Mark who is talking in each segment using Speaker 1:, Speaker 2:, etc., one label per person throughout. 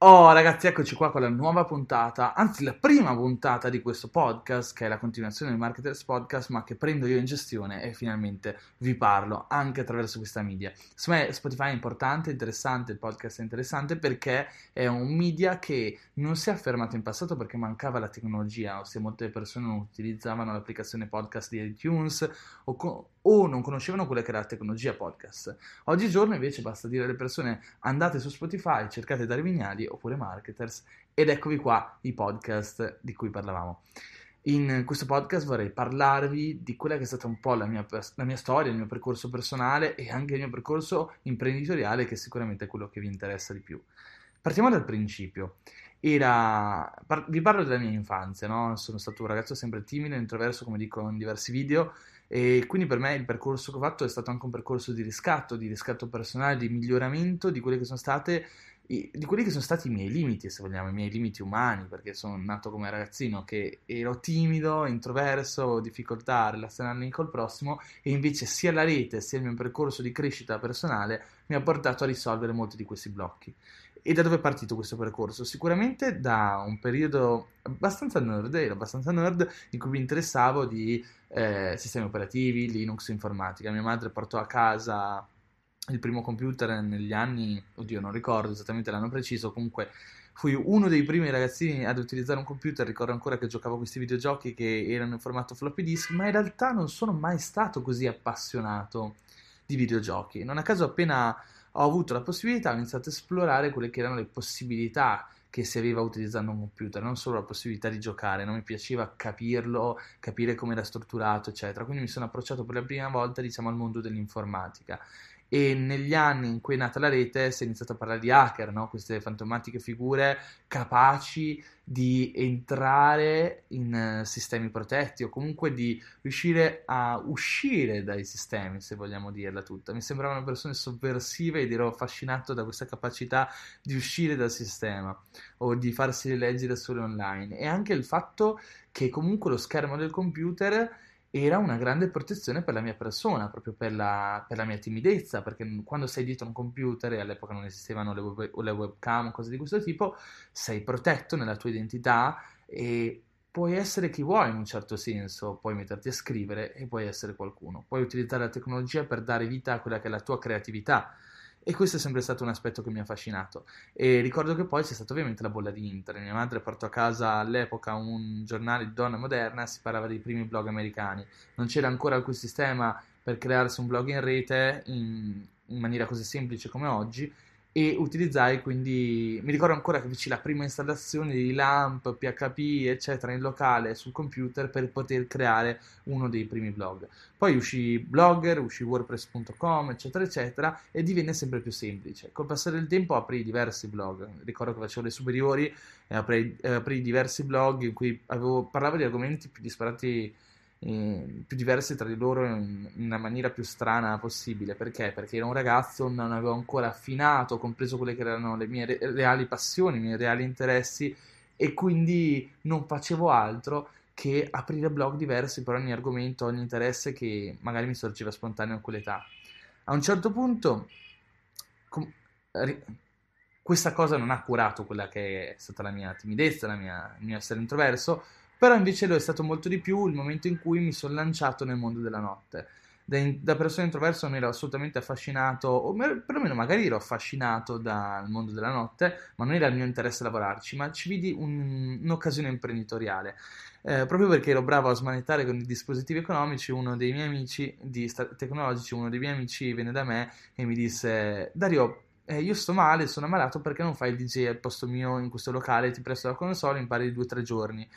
Speaker 1: Oh ragazzi, eccoci qua con la nuova puntata, anzi la prima puntata di questo podcast, che è la continuazione del Marketers Podcast, ma che prendo io in gestione e finalmente vi parlo anche attraverso questa media. Secondo me Spotify è importante, interessante, il podcast è interessante perché è un media che non si è affermato in passato perché mancava la tecnologia, ossia molte persone non utilizzavano l'applicazione podcast di iTunes o, co- o non conoscevano quella che era la tecnologia podcast. Oggigiorno invece basta dire alle persone andate su Spotify, cercate Darwiniali oppure marketers ed eccovi qua i podcast di cui parlavamo. In questo podcast vorrei parlarvi di quella che è stata un po' la mia, la mia, storia, il mio percorso personale e anche il mio percorso imprenditoriale, che sicuramente è quello che vi interessa di più. Partiamo dal principio. Era, par- vi parlo della mia infanzia, no? Sono stato un ragazzo sempre timido, introverso, come dico in diversi video, e quindi per me il percorso che ho fatto è stato anche un percorso di riscatto, di riscatto personale, di miglioramento di quelle che sono state di quelli che sono stati i miei limiti, se vogliamo, i miei limiti umani, perché sono nato come ragazzino che ero timido, introverso, ho difficoltà a relazionarmi col prossimo e invece sia la rete sia il mio percorso di crescita personale mi ha portato a risolvere molti di questi blocchi. E da dove è partito questo percorso? Sicuramente da un periodo abbastanza nerd, ero abbastanza nerd, in cui mi interessavo di eh, sistemi operativi, Linux, informatica. Mia madre portò a casa il primo computer negli anni, oddio non ricordo esattamente l'anno preciso, comunque fui uno dei primi ragazzini ad utilizzare un computer, ricordo ancora che giocavo a questi videogiochi che erano in formato floppy disk, ma in realtà non sono mai stato così appassionato di videogiochi. Non a caso appena ho avuto la possibilità, ho iniziato a esplorare quelle che erano le possibilità che si aveva utilizzando un computer, non solo la possibilità di giocare, non mi piaceva capirlo, capire come era strutturato, eccetera. Quindi mi sono approcciato per la prima volta, diciamo, al mondo dell'informatica e negli anni in cui è nata la rete si è iniziato a parlare di hacker, no? queste fantomatiche figure capaci di entrare in uh, sistemi protetti o comunque di riuscire a uscire dai sistemi, se vogliamo dirla tutta. Mi sembravano persone sovversive ed ero affascinato da questa capacità di uscire dal sistema o di farsi leggere solo online e anche il fatto che comunque lo schermo del computer era una grande protezione per la mia persona, proprio per la, per la mia timidezza, perché quando sei dietro un computer, e all'epoca non esistevano le, web, le webcam cose di questo tipo, sei protetto nella tua identità e puoi essere chi vuoi in un certo senso, puoi metterti a scrivere e puoi essere qualcuno, puoi utilizzare la tecnologia per dare vita a quella che è la tua creatività e questo è sempre stato un aspetto che mi ha affascinato. E ricordo che poi c'è stata ovviamente la bolla di internet. Mia madre portò a casa all'epoca un giornale di donna moderna, si parlava dei primi blog americani. Non c'era ancora quel sistema per crearsi un blog in rete in, in maniera così semplice come oggi e utilizzai quindi, mi ricordo ancora che feci la prima installazione di LAMP, PHP, eccetera, in locale sul computer per poter creare uno dei primi blog. Poi uscì Blogger, uscì WordPress.com, eccetera, eccetera, e divenne sempre più semplice. Col passare del tempo aprì diversi blog, ricordo che facevo le superiori e aprì, aprì diversi blog in cui avevo, parlavo di argomenti più disparati eh, più diverse tra di loro in, in, una maniera più strana possibile. Perché? Perché ero un ragazzo, non avevo ancora affinato, compreso quelle che erano le mie re- reali passioni, i miei reali interessi e quindi non facevo altro che aprire blog diversi per ogni argomento, ogni interesse che magari mi sorgeva spontaneo a quell'età. A un certo punto com- ri- questa cosa non ha curato quella che è stata la mia timidezza, la mia, il mio essere introverso, però invece lo è stato molto di più il momento in cui mi sono lanciato nel mondo della notte. Da, in, da persona introversa non ero assolutamente affascinato, o perlomeno magari ero affascinato dal mondo della notte, ma non era il mio interesse lavorarci, ma ci vidi un, un'occasione imprenditoriale. Eh, proprio perché ero bravo a smanettare con i dispositivi economici, uno dei miei amici di sta- tecnologici, uno dei miei amici venne da me e mi disse: Dario, eh, io sto male, sono ammalato, perché non fai il DJ al posto mio in questo locale? Ti presto la console, impari due o tre giorni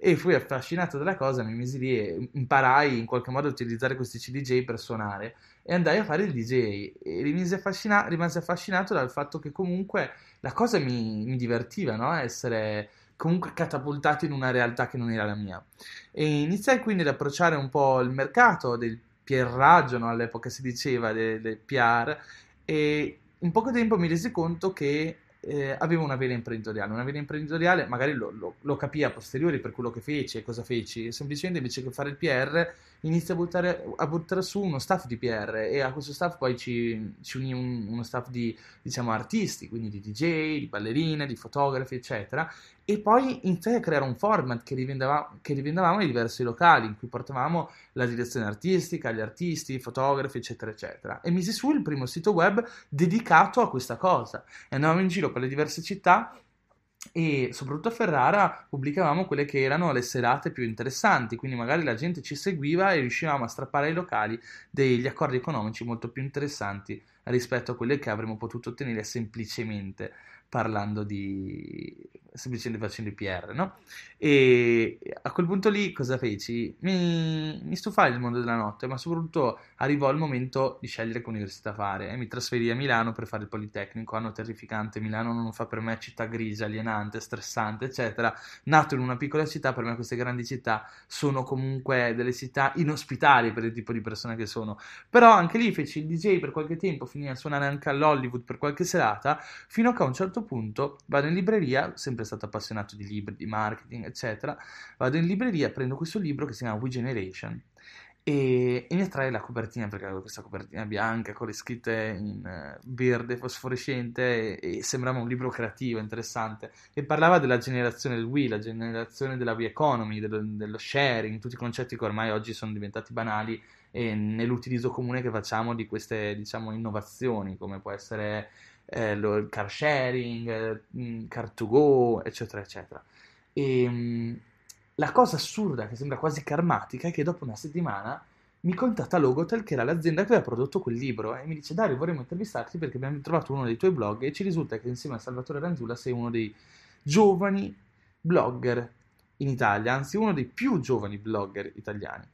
Speaker 1: e fui affascinato dalla cosa, mi misi lì e imparai in qualche modo a utilizzare questi CDJ per suonare e andai a fare il DJ e rimasi, affascina- rimasi affascinato dal fatto che comunque la cosa mi, mi divertiva, no? essere comunque catapultato in una realtà che non era la mia. E iniziai quindi ad approcciare un po' il mercato del PR-raggio, no? all'epoca si diceva del, del PR, e in poco tempo mi resi conto che eh, aveva una vena imprenditoriale, una vena imprenditoriale magari lo, lo, lo, capì a posteriori per quello che fece e cosa feci, semplicemente invece che fare il PR inizia a buttare, a buttare, su uno staff di PR e a questo staff poi ci, ci unì un, uno staff di diciamo artisti, quindi di DJ, di ballerine, di fotografi eccetera e poi iniziai a creare un format che, rivendava, che rivendavamo nei diversi locali in cui portavamo la direzione artistica, gli artisti, i fotografi eccetera eccetera. E misi su il primo sito web dedicato a questa cosa. E andavamo in giro per le diverse città e soprattutto a Ferrara pubblicavamo quelle che erano le serate più interessanti, quindi magari la gente ci seguiva e riuscivamo a strappare ai locali degli accordi economici molto più interessanti rispetto a quelle che avremmo potuto ottenere semplicemente parlando di semplicemente facendo i PR, no? E a quel punto lì cosa feci? Mi, mi stufai del mondo della notte, ma soprattutto arrivò il momento di scegliere che università fare e mi trasferì a Milano per fare il Politecnico, anno terrificante, Milano non fa per me città grigia, alienante, stressante, eccetera. Nato in una piccola città, per me queste grandi città sono comunque delle città inospitali per il tipo di persone che sono. Però anche lì feci il DJ per qualche tempo, finì a suonare anche all'Hollywood per qualche serata, fino a che a un certo punto vado in libreria, sempre stato appassionato di libri, di marketing, eccetera, vado in libreria, prendo questo libro che si chiama We Generation e, e mi attrae la copertina perché avevo questa copertina bianca con le scritte in uh, verde fosforescente e, e, sembrava un libro creativo, interessante. E parlava della generazione del Wii, la generazione della Wii Economy, dello, dello sharing, tutti i concetti che ormai oggi sono diventati banali nell'utilizzo comune che facciamo di queste diciamo innovazioni come può essere eh, il car sharing, eh, car to go, eccetera, eccetera. E mh, mm, la cosa assurda, che sembra quasi karmatica, è che dopo una settimana mi contatta Logotel, che era l'azienda che aveva prodotto quel libro, e mi dice: Dario, vorremmo intervistarti perché abbiamo trovato uno dei tuoi blog e ci risulta che insieme a Salvatore Ranzulla sei uno dei giovani blogger in Italia, anzi uno dei più giovani blogger italiani.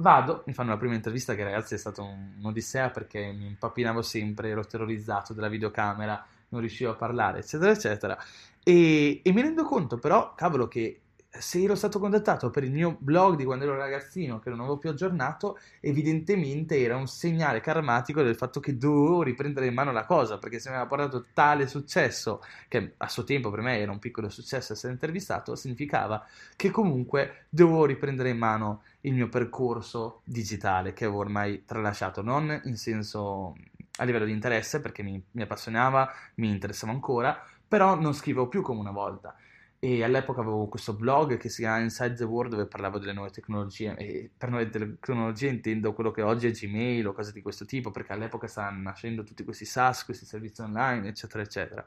Speaker 1: Vado, mi fanno la prima intervista che ragazzi è stata un, un'odissea perché mi impappinavo sempre, ero terrorizzato della videocamera, non riuscivo a parlare, eccetera, eccetera. E, e mi rendo conto però, cavolo, che se ero stato contattato per il mio blog di quando ero ragazzino, che non avevo più aggiornato, evidentemente era un segnale karmatico del fatto che dovevo riprendere in mano la cosa, perché se mi aveva portato tale successo, che a suo tempo per me era un piccolo successo essere intervistato, significava che comunque dovevo riprendere in mano il mio percorso digitale, che avevo ormai tralasciato, non in senso a livello di interesse, perché mi, mi appassionava, mi interessava ancora, però non scrivevo più come una volta e all'epoca avevo questo blog che si chiama Inside the World dove parlavo delle nuove tecnologie e per nuove tecnologie intendo quello che oggi è Gmail o cose di questo tipo perché all'epoca stavano nascendo tutti questi SaaS, questi servizi online eccetera eccetera.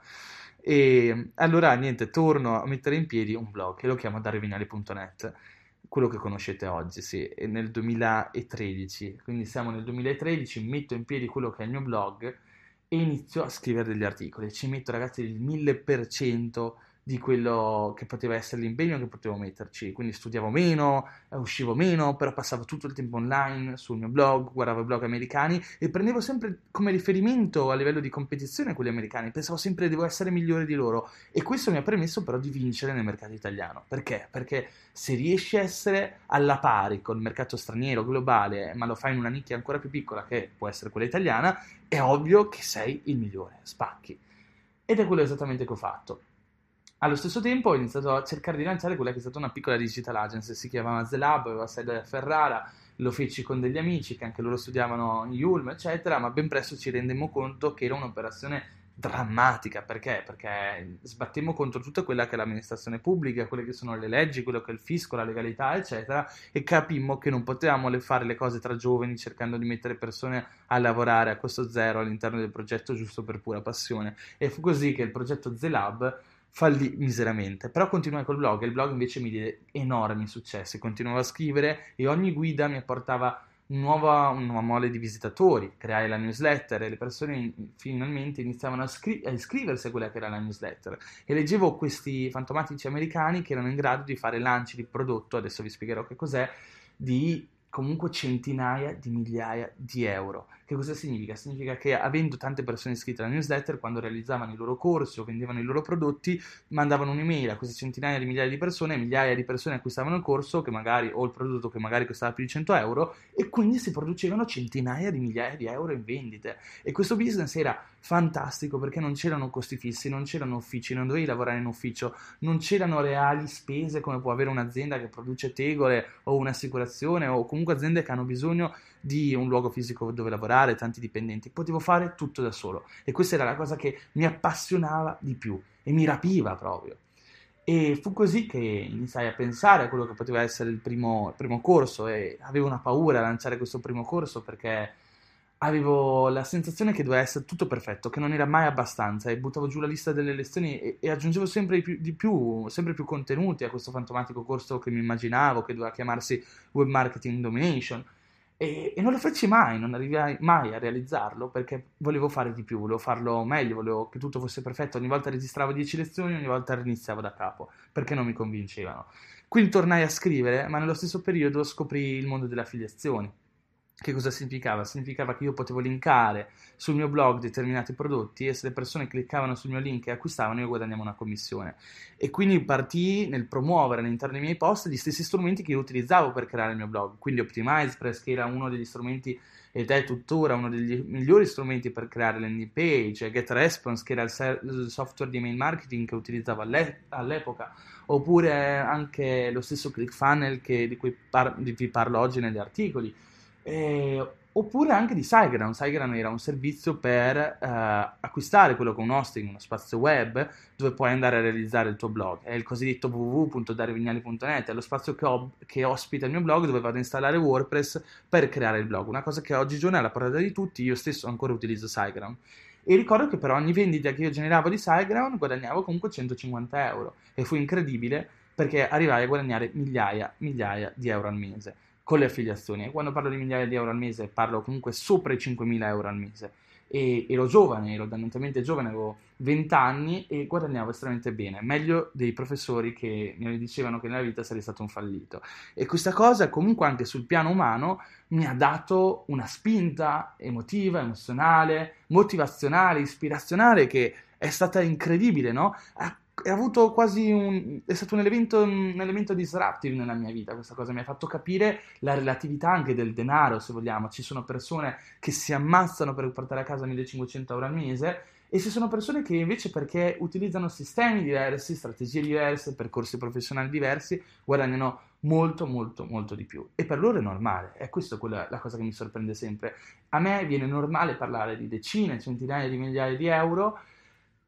Speaker 1: E allora niente torno a mettere in piedi un blog che lo chiamo dariovinali.net quello che conoscete oggi, sì, nel 2013 quindi siamo nel 2013 metto in piedi quello che è il mio blog e inizio a scrivere degli articoli. Ci metto ragazzi il 1000% di quello che poteva essere l'impegno che potevo metterci. Quindi studiavo meno, eh, uscivo meno, però passavo tutto il tempo online sul mio blog, guardavo i blog americani e prendevo sempre come riferimento a livello di competizione quelli americani. Pensavo sempre devo essere migliore di loro e questo mi ha permesso però di vincere nel mercato italiano. Perché? Perché se riesci a essere alla pari col mercato straniero, globale, ma lo fai in una nicchia ancora più piccola che può essere quella italiana, è ovvio che sei il migliore, spacchi. Ed è quello esattamente che ho fatto. Allo stesso tempo ho iniziato a cercare di lanciare quella che è stata una piccola digital agency, si chiamava The Lab, aveva sede a Ferrara, lo feci con degli amici che anche loro studiavano in Ulm, eccetera, ma ben presto ci rendemmo conto che era un'operazione drammatica, perché? Perché sbattemmo contro tutta quella che è l'amministrazione pubblica, quelle che sono le leggi, quello che è il fisco, la legalità, eccetera, e capimmo che non potevamo fare le cose tra giovani cercando di mettere persone a lavorare a costo zero all'interno del progetto giusto per pura passione. E fu così che il progetto The Lab fallì miseramente, però continuai col blog e il blog invece mi diede enormi successi, continuavo a scrivere e ogni guida mi portava nuova, una nuova mole di visitatori, creai la newsletter e le persone finalmente iniziavano a, scri- a, iscriversi a quella che era la newsletter. E leggevo questi fantomatici americani che erano in grado di fare lanci di prodotto, adesso vi spiegherò che cos'è, di comunque centinaia di migliaia di euro. Che cosa significa? Significa che avendo tante persone iscritte alla newsletter, quando realizzavano i loro corsi o vendevano i loro prodotti, mandavano un'email a queste centinaia di migliaia di persone, migliaia di persone acquistavano il corso che magari, o il prodotto che magari costava più di 100 euro e quindi si producevano centinaia di migliaia di euro in vendite. E questo business era fantastico perché non c'erano costi fissi, non c'erano uffici, non dovevi lavorare in ufficio, non c'erano reali spese come può avere un'azienda che produce tegole o un'assicurazione o comunque aziende che hanno bisogno di un luogo fisico dove lavorare, tanti dipendenti. Potevo fare tutto da solo e questa era la cosa che mi appassionava di più e mi rapiva proprio. E fu così che iniziai a pensare a quello che poteva essere il primo, il primo corso e avevo una paura a lanciare questo primo corso perché avevo la sensazione che doveva essere tutto perfetto, che non era mai abbastanza e buttavo giù la lista delle lezioni e, e aggiungevo sempre di più, di più, sempre più contenuti a questo fantomatico corso che mi immaginavo, che doveva chiamarsi Web Marketing Domination. E, e, non lo feci mai, non arrivai mai a realizzarlo perché volevo fare di più, volevo farlo meglio, volevo che tutto fosse perfetto. Ogni volta registravo 10 lezioni, ogni volta riniziavo da capo perché non mi convincevano. Quindi tornai a scrivere, ma nello stesso periodo scoprì il mondo delle affiliazioni che cosa significava? Significava che io potevo linkare sul mio blog determinati prodotti e se le persone cliccavano sul mio link e acquistavano io guadagnavo una commissione. E quindi partii nel promuovere all'interno dei miei post gli stessi strumenti che io utilizzavo per creare il mio blog. Quindi OptimizePress, che era uno degli strumenti ed è tuttora uno degli migliori strumenti per creare landing page, GetResponse, che era il, software di email marketing che utilizzavo all'e- all'epoca, oppure anche lo stesso ClickFunnels di cui par- di vi parlo oggi negli articoli eh, oppure anche di SiteGround. SiteGround era un servizio per eh, acquistare quello con un hosting, uno spazio web dove puoi andare a realizzare il tuo blog. È il cosiddetto www.dariovignali.net, è lo spazio che, ho, che, ospita il mio blog dove vado a installare WordPress per creare il blog. Una cosa che oggigiorno è alla portata di tutti, io stesso ancora utilizzo SiteGround. E ricordo che per ogni vendita che io generavo di SiteGround guadagnavo comunque 150 euro e fu incredibile perché arrivai a guadagnare migliaia, migliaia di euro al mese con le affiliazioni. E quando parlo di migliaia di euro al mese, parlo comunque sopra i 5.000 euro al mese. E ero giovane, ero dannatamente giovane, avevo 20 anni e guadagnavo estremamente bene, meglio dei professori che mi dicevano che nella vita sarei stato un fallito. E questa cosa comunque anche sul piano umano mi ha dato una spinta emotiva, emozionale, motivazionale, ispirazionale che è stata incredibile, no? È avuto quasi un. è stato un elemento, un elemento disruptive nella mia vita. Questa cosa mi ha fatto capire la relatività anche del denaro, se vogliamo. Ci sono persone che si ammazzano per portare a casa 1500 euro al mese. E ci sono persone che invece perché utilizzano sistemi diversi, strategie diverse, percorsi professionali diversi, guadagnano molto molto molto di più. E per loro è normale, è questa quella, la cosa che mi sorprende sempre. A me viene normale parlare di decine, centinaia di migliaia di euro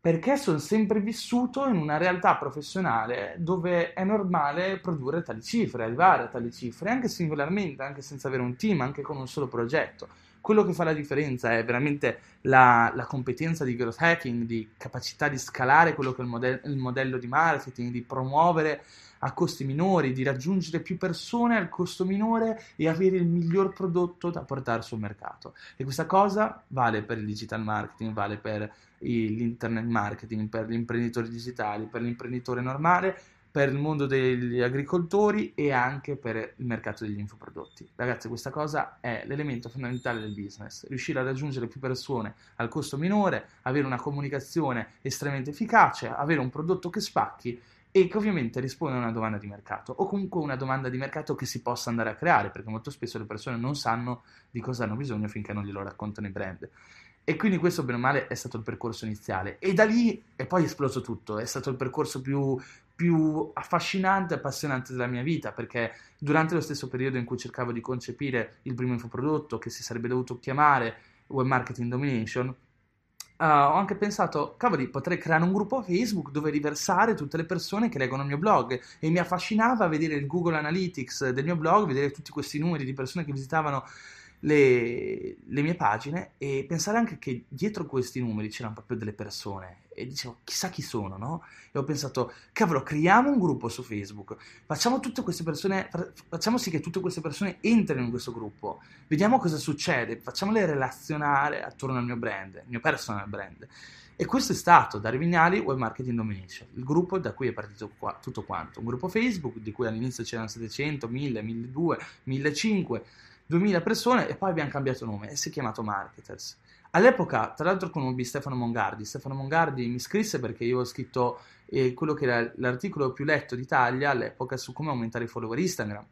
Speaker 1: perché sono sempre vissuto in una realtà professionale dove è normale produrre tali cifre, arrivare a tali cifre, anche singolarmente, anche senza avere un team, anche con un solo progetto. Quello che fa la differenza è veramente la, la competenza di growth hacking, di capacità di scalare quello che è il, model- il modello di marketing, di promuovere a costi minori, di raggiungere più persone al costo minore e avere il miglior prodotto da portare sul mercato. E questa cosa vale per il digital marketing, vale per l'internet marketing, per gli imprenditori digitali, per l'imprenditore normale, per il mondo degli agricoltori e anche per il mercato degli infoprodotti. Ragazzi, questa cosa è l'elemento fondamentale del business, riuscire a raggiungere più persone al costo minore, avere una comunicazione estremamente efficace, avere un prodotto che spacchi e che ovviamente risponde a una domanda di mercato o comunque una domanda di mercato che si possa andare a creare perché molto spesso le persone non sanno di cosa hanno bisogno finché non glielo raccontano i brand. E quindi questo, bene o male, è stato il percorso iniziale. E da lì è poi esploso tutto. È stato il percorso più, più affascinante e appassionante della mia vita, perché durante lo stesso periodo in cui cercavo di concepire il primo infoprodotto, che si sarebbe dovuto chiamare Web Marketing Domination, Uh, ho anche pensato, cavoli, potrei creare un gruppo Facebook dove riversare tutte le persone che leggono il mio blog. E mi affascinava vedere il Google Analytics del mio blog, vedere tutti questi numeri di persone che visitavano le, le, mie pagine e pensare anche che dietro questi numeri c'erano proprio delle persone e dicevo chissà chi sono, no? E ho pensato, cavolo, creiamo un gruppo su Facebook, facciamo tutte queste persone, facciamo sì che tutte queste persone entrino in questo gruppo, vediamo cosa succede, facciamole relazionare attorno al mio brand, il mio personal brand. E questo è stato Dario Vignali Web Marketing Domination, il gruppo da cui è partito qua, tutto quanto. Un gruppo Facebook di cui all'inizio c'erano 700, 1000, 1200, 1500 2000 persone e poi abbiamo cambiato nome e si è chiamato Marketers. All'epoca, tra l'altro, conobbi Stefano Mongardi. Stefano Mongardi mi scrisse perché io ho scritto eh, quello che era l'articolo più letto d'Italia all'epoca su come aumentare i follower Instagram.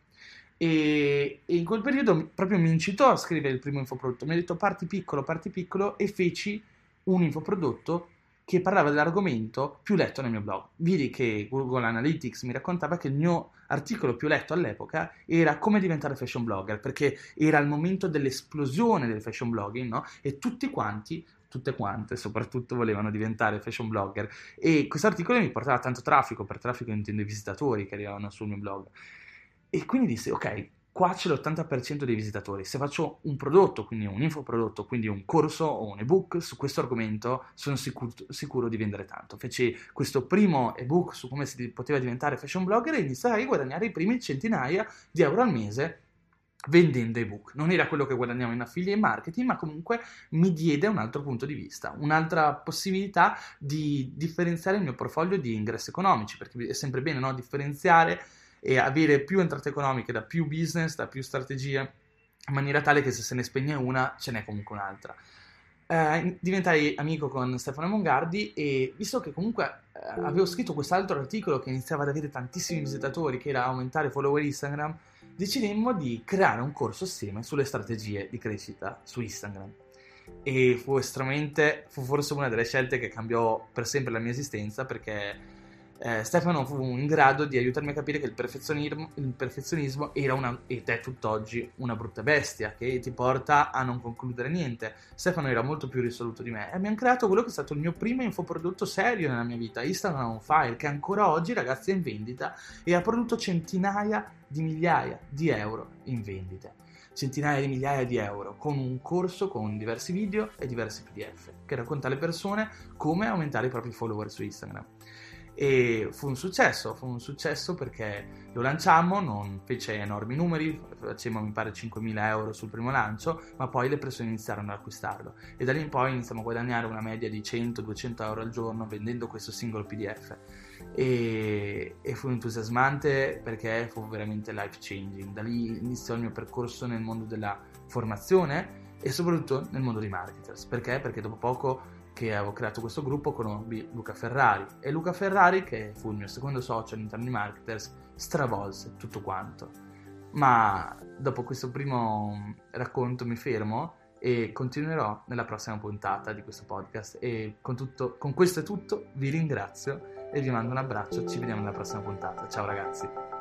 Speaker 1: E, e, in quel periodo proprio mi incitò a scrivere il primo infoprodotto. Mi ha detto parti piccolo, parti piccolo e feci un infoprodotto che parlava dell'argomento più letto nel mio blog. Vidi che Google Analytics mi raccontava che il mio articolo più letto all'epoca era come diventare fashion blogger, perché era il momento dell'esplosione del fashion blogging, no? E tutti quanti tutte quante soprattutto volevano diventare fashion blogger e questo articolo mi portava tanto traffico, per traffico intendo i visitatori che arrivavano sul mio blog e quindi dissi ok, qua c'è l'80% dei visitatori. Se faccio un prodotto, quindi un infoprodotto, quindi un corso o un ebook su questo argomento, sono sicuro, sicuro di vendere tanto. Feci questo primo ebook su come si poteva diventare fashion blogger e iniziai a guadagnare i primi centinaia di euro al mese vendendo ebook. Non era quello che guadagnavo in affiliate marketing, ma comunque mi diede un altro punto di vista, un'altra possibilità di differenziare il mio portfolio di ingressi economici, perché è sempre bene no? differenziare e avere più entrate economiche da più business, da più strategie, in maniera tale che se se ne spegne una ce n'è comunque un'altra. Eh, diventai amico con Stefano Mongardi e visto che comunque eh, avevo scritto quest'altro articolo che iniziava ad avere tantissimi visitatori, che era aumentare follower Instagram, decidemmo di creare un corso assieme sulle strategie di crescita su Instagram. E fu estremamente, fu forse una delle scelte che cambiò per sempre la mia esistenza perché eh, Stefano fu in grado di aiutarmi a capire che il perfezionismo, il perfezionismo era una, ed è tutt'oggi una brutta bestia che ti porta a non concludere niente. Stefano era molto più risoluto di me e abbiamo creato quello che è stato il mio primo infoprodotto serio nella mia vita, Instagram on Fire, che ancora oggi ragazzi è in vendita e ha prodotto centinaia di migliaia di euro in vendite centinaia di migliaia di euro con un corso con diversi video e diversi PDF che racconta alle persone come aumentare i propri follower su Instagram e fu un successo, fu un successo perché lo lanciammo, non fece enormi numeri, facemmo mi pare 5.000 euro sul primo lancio, ma poi le persone iniziarono ad acquistarlo. E da lì in poi iniziamo a guadagnare una media di 100-200 euro al giorno vendendo questo singolo PDF e, e fu entusiasmante perché fu veramente life changing, da lì iniziò il mio percorso nel mondo della formazione e soprattutto nel mondo dei marketers, perché? Perché dopo poco che avevo creato questo gruppo conobbi Luca Ferrari e Luca Ferrari, che fu il mio secondo socio all'interno di Marketers, stravolse tutto quanto. Ma dopo questo primo racconto mi fermo e continuerò nella prossima puntata di questo podcast e con, tutto, con questo è tutto, vi ringrazio e vi mando un abbraccio, ci vediamo nella prossima puntata. Ciao ragazzi!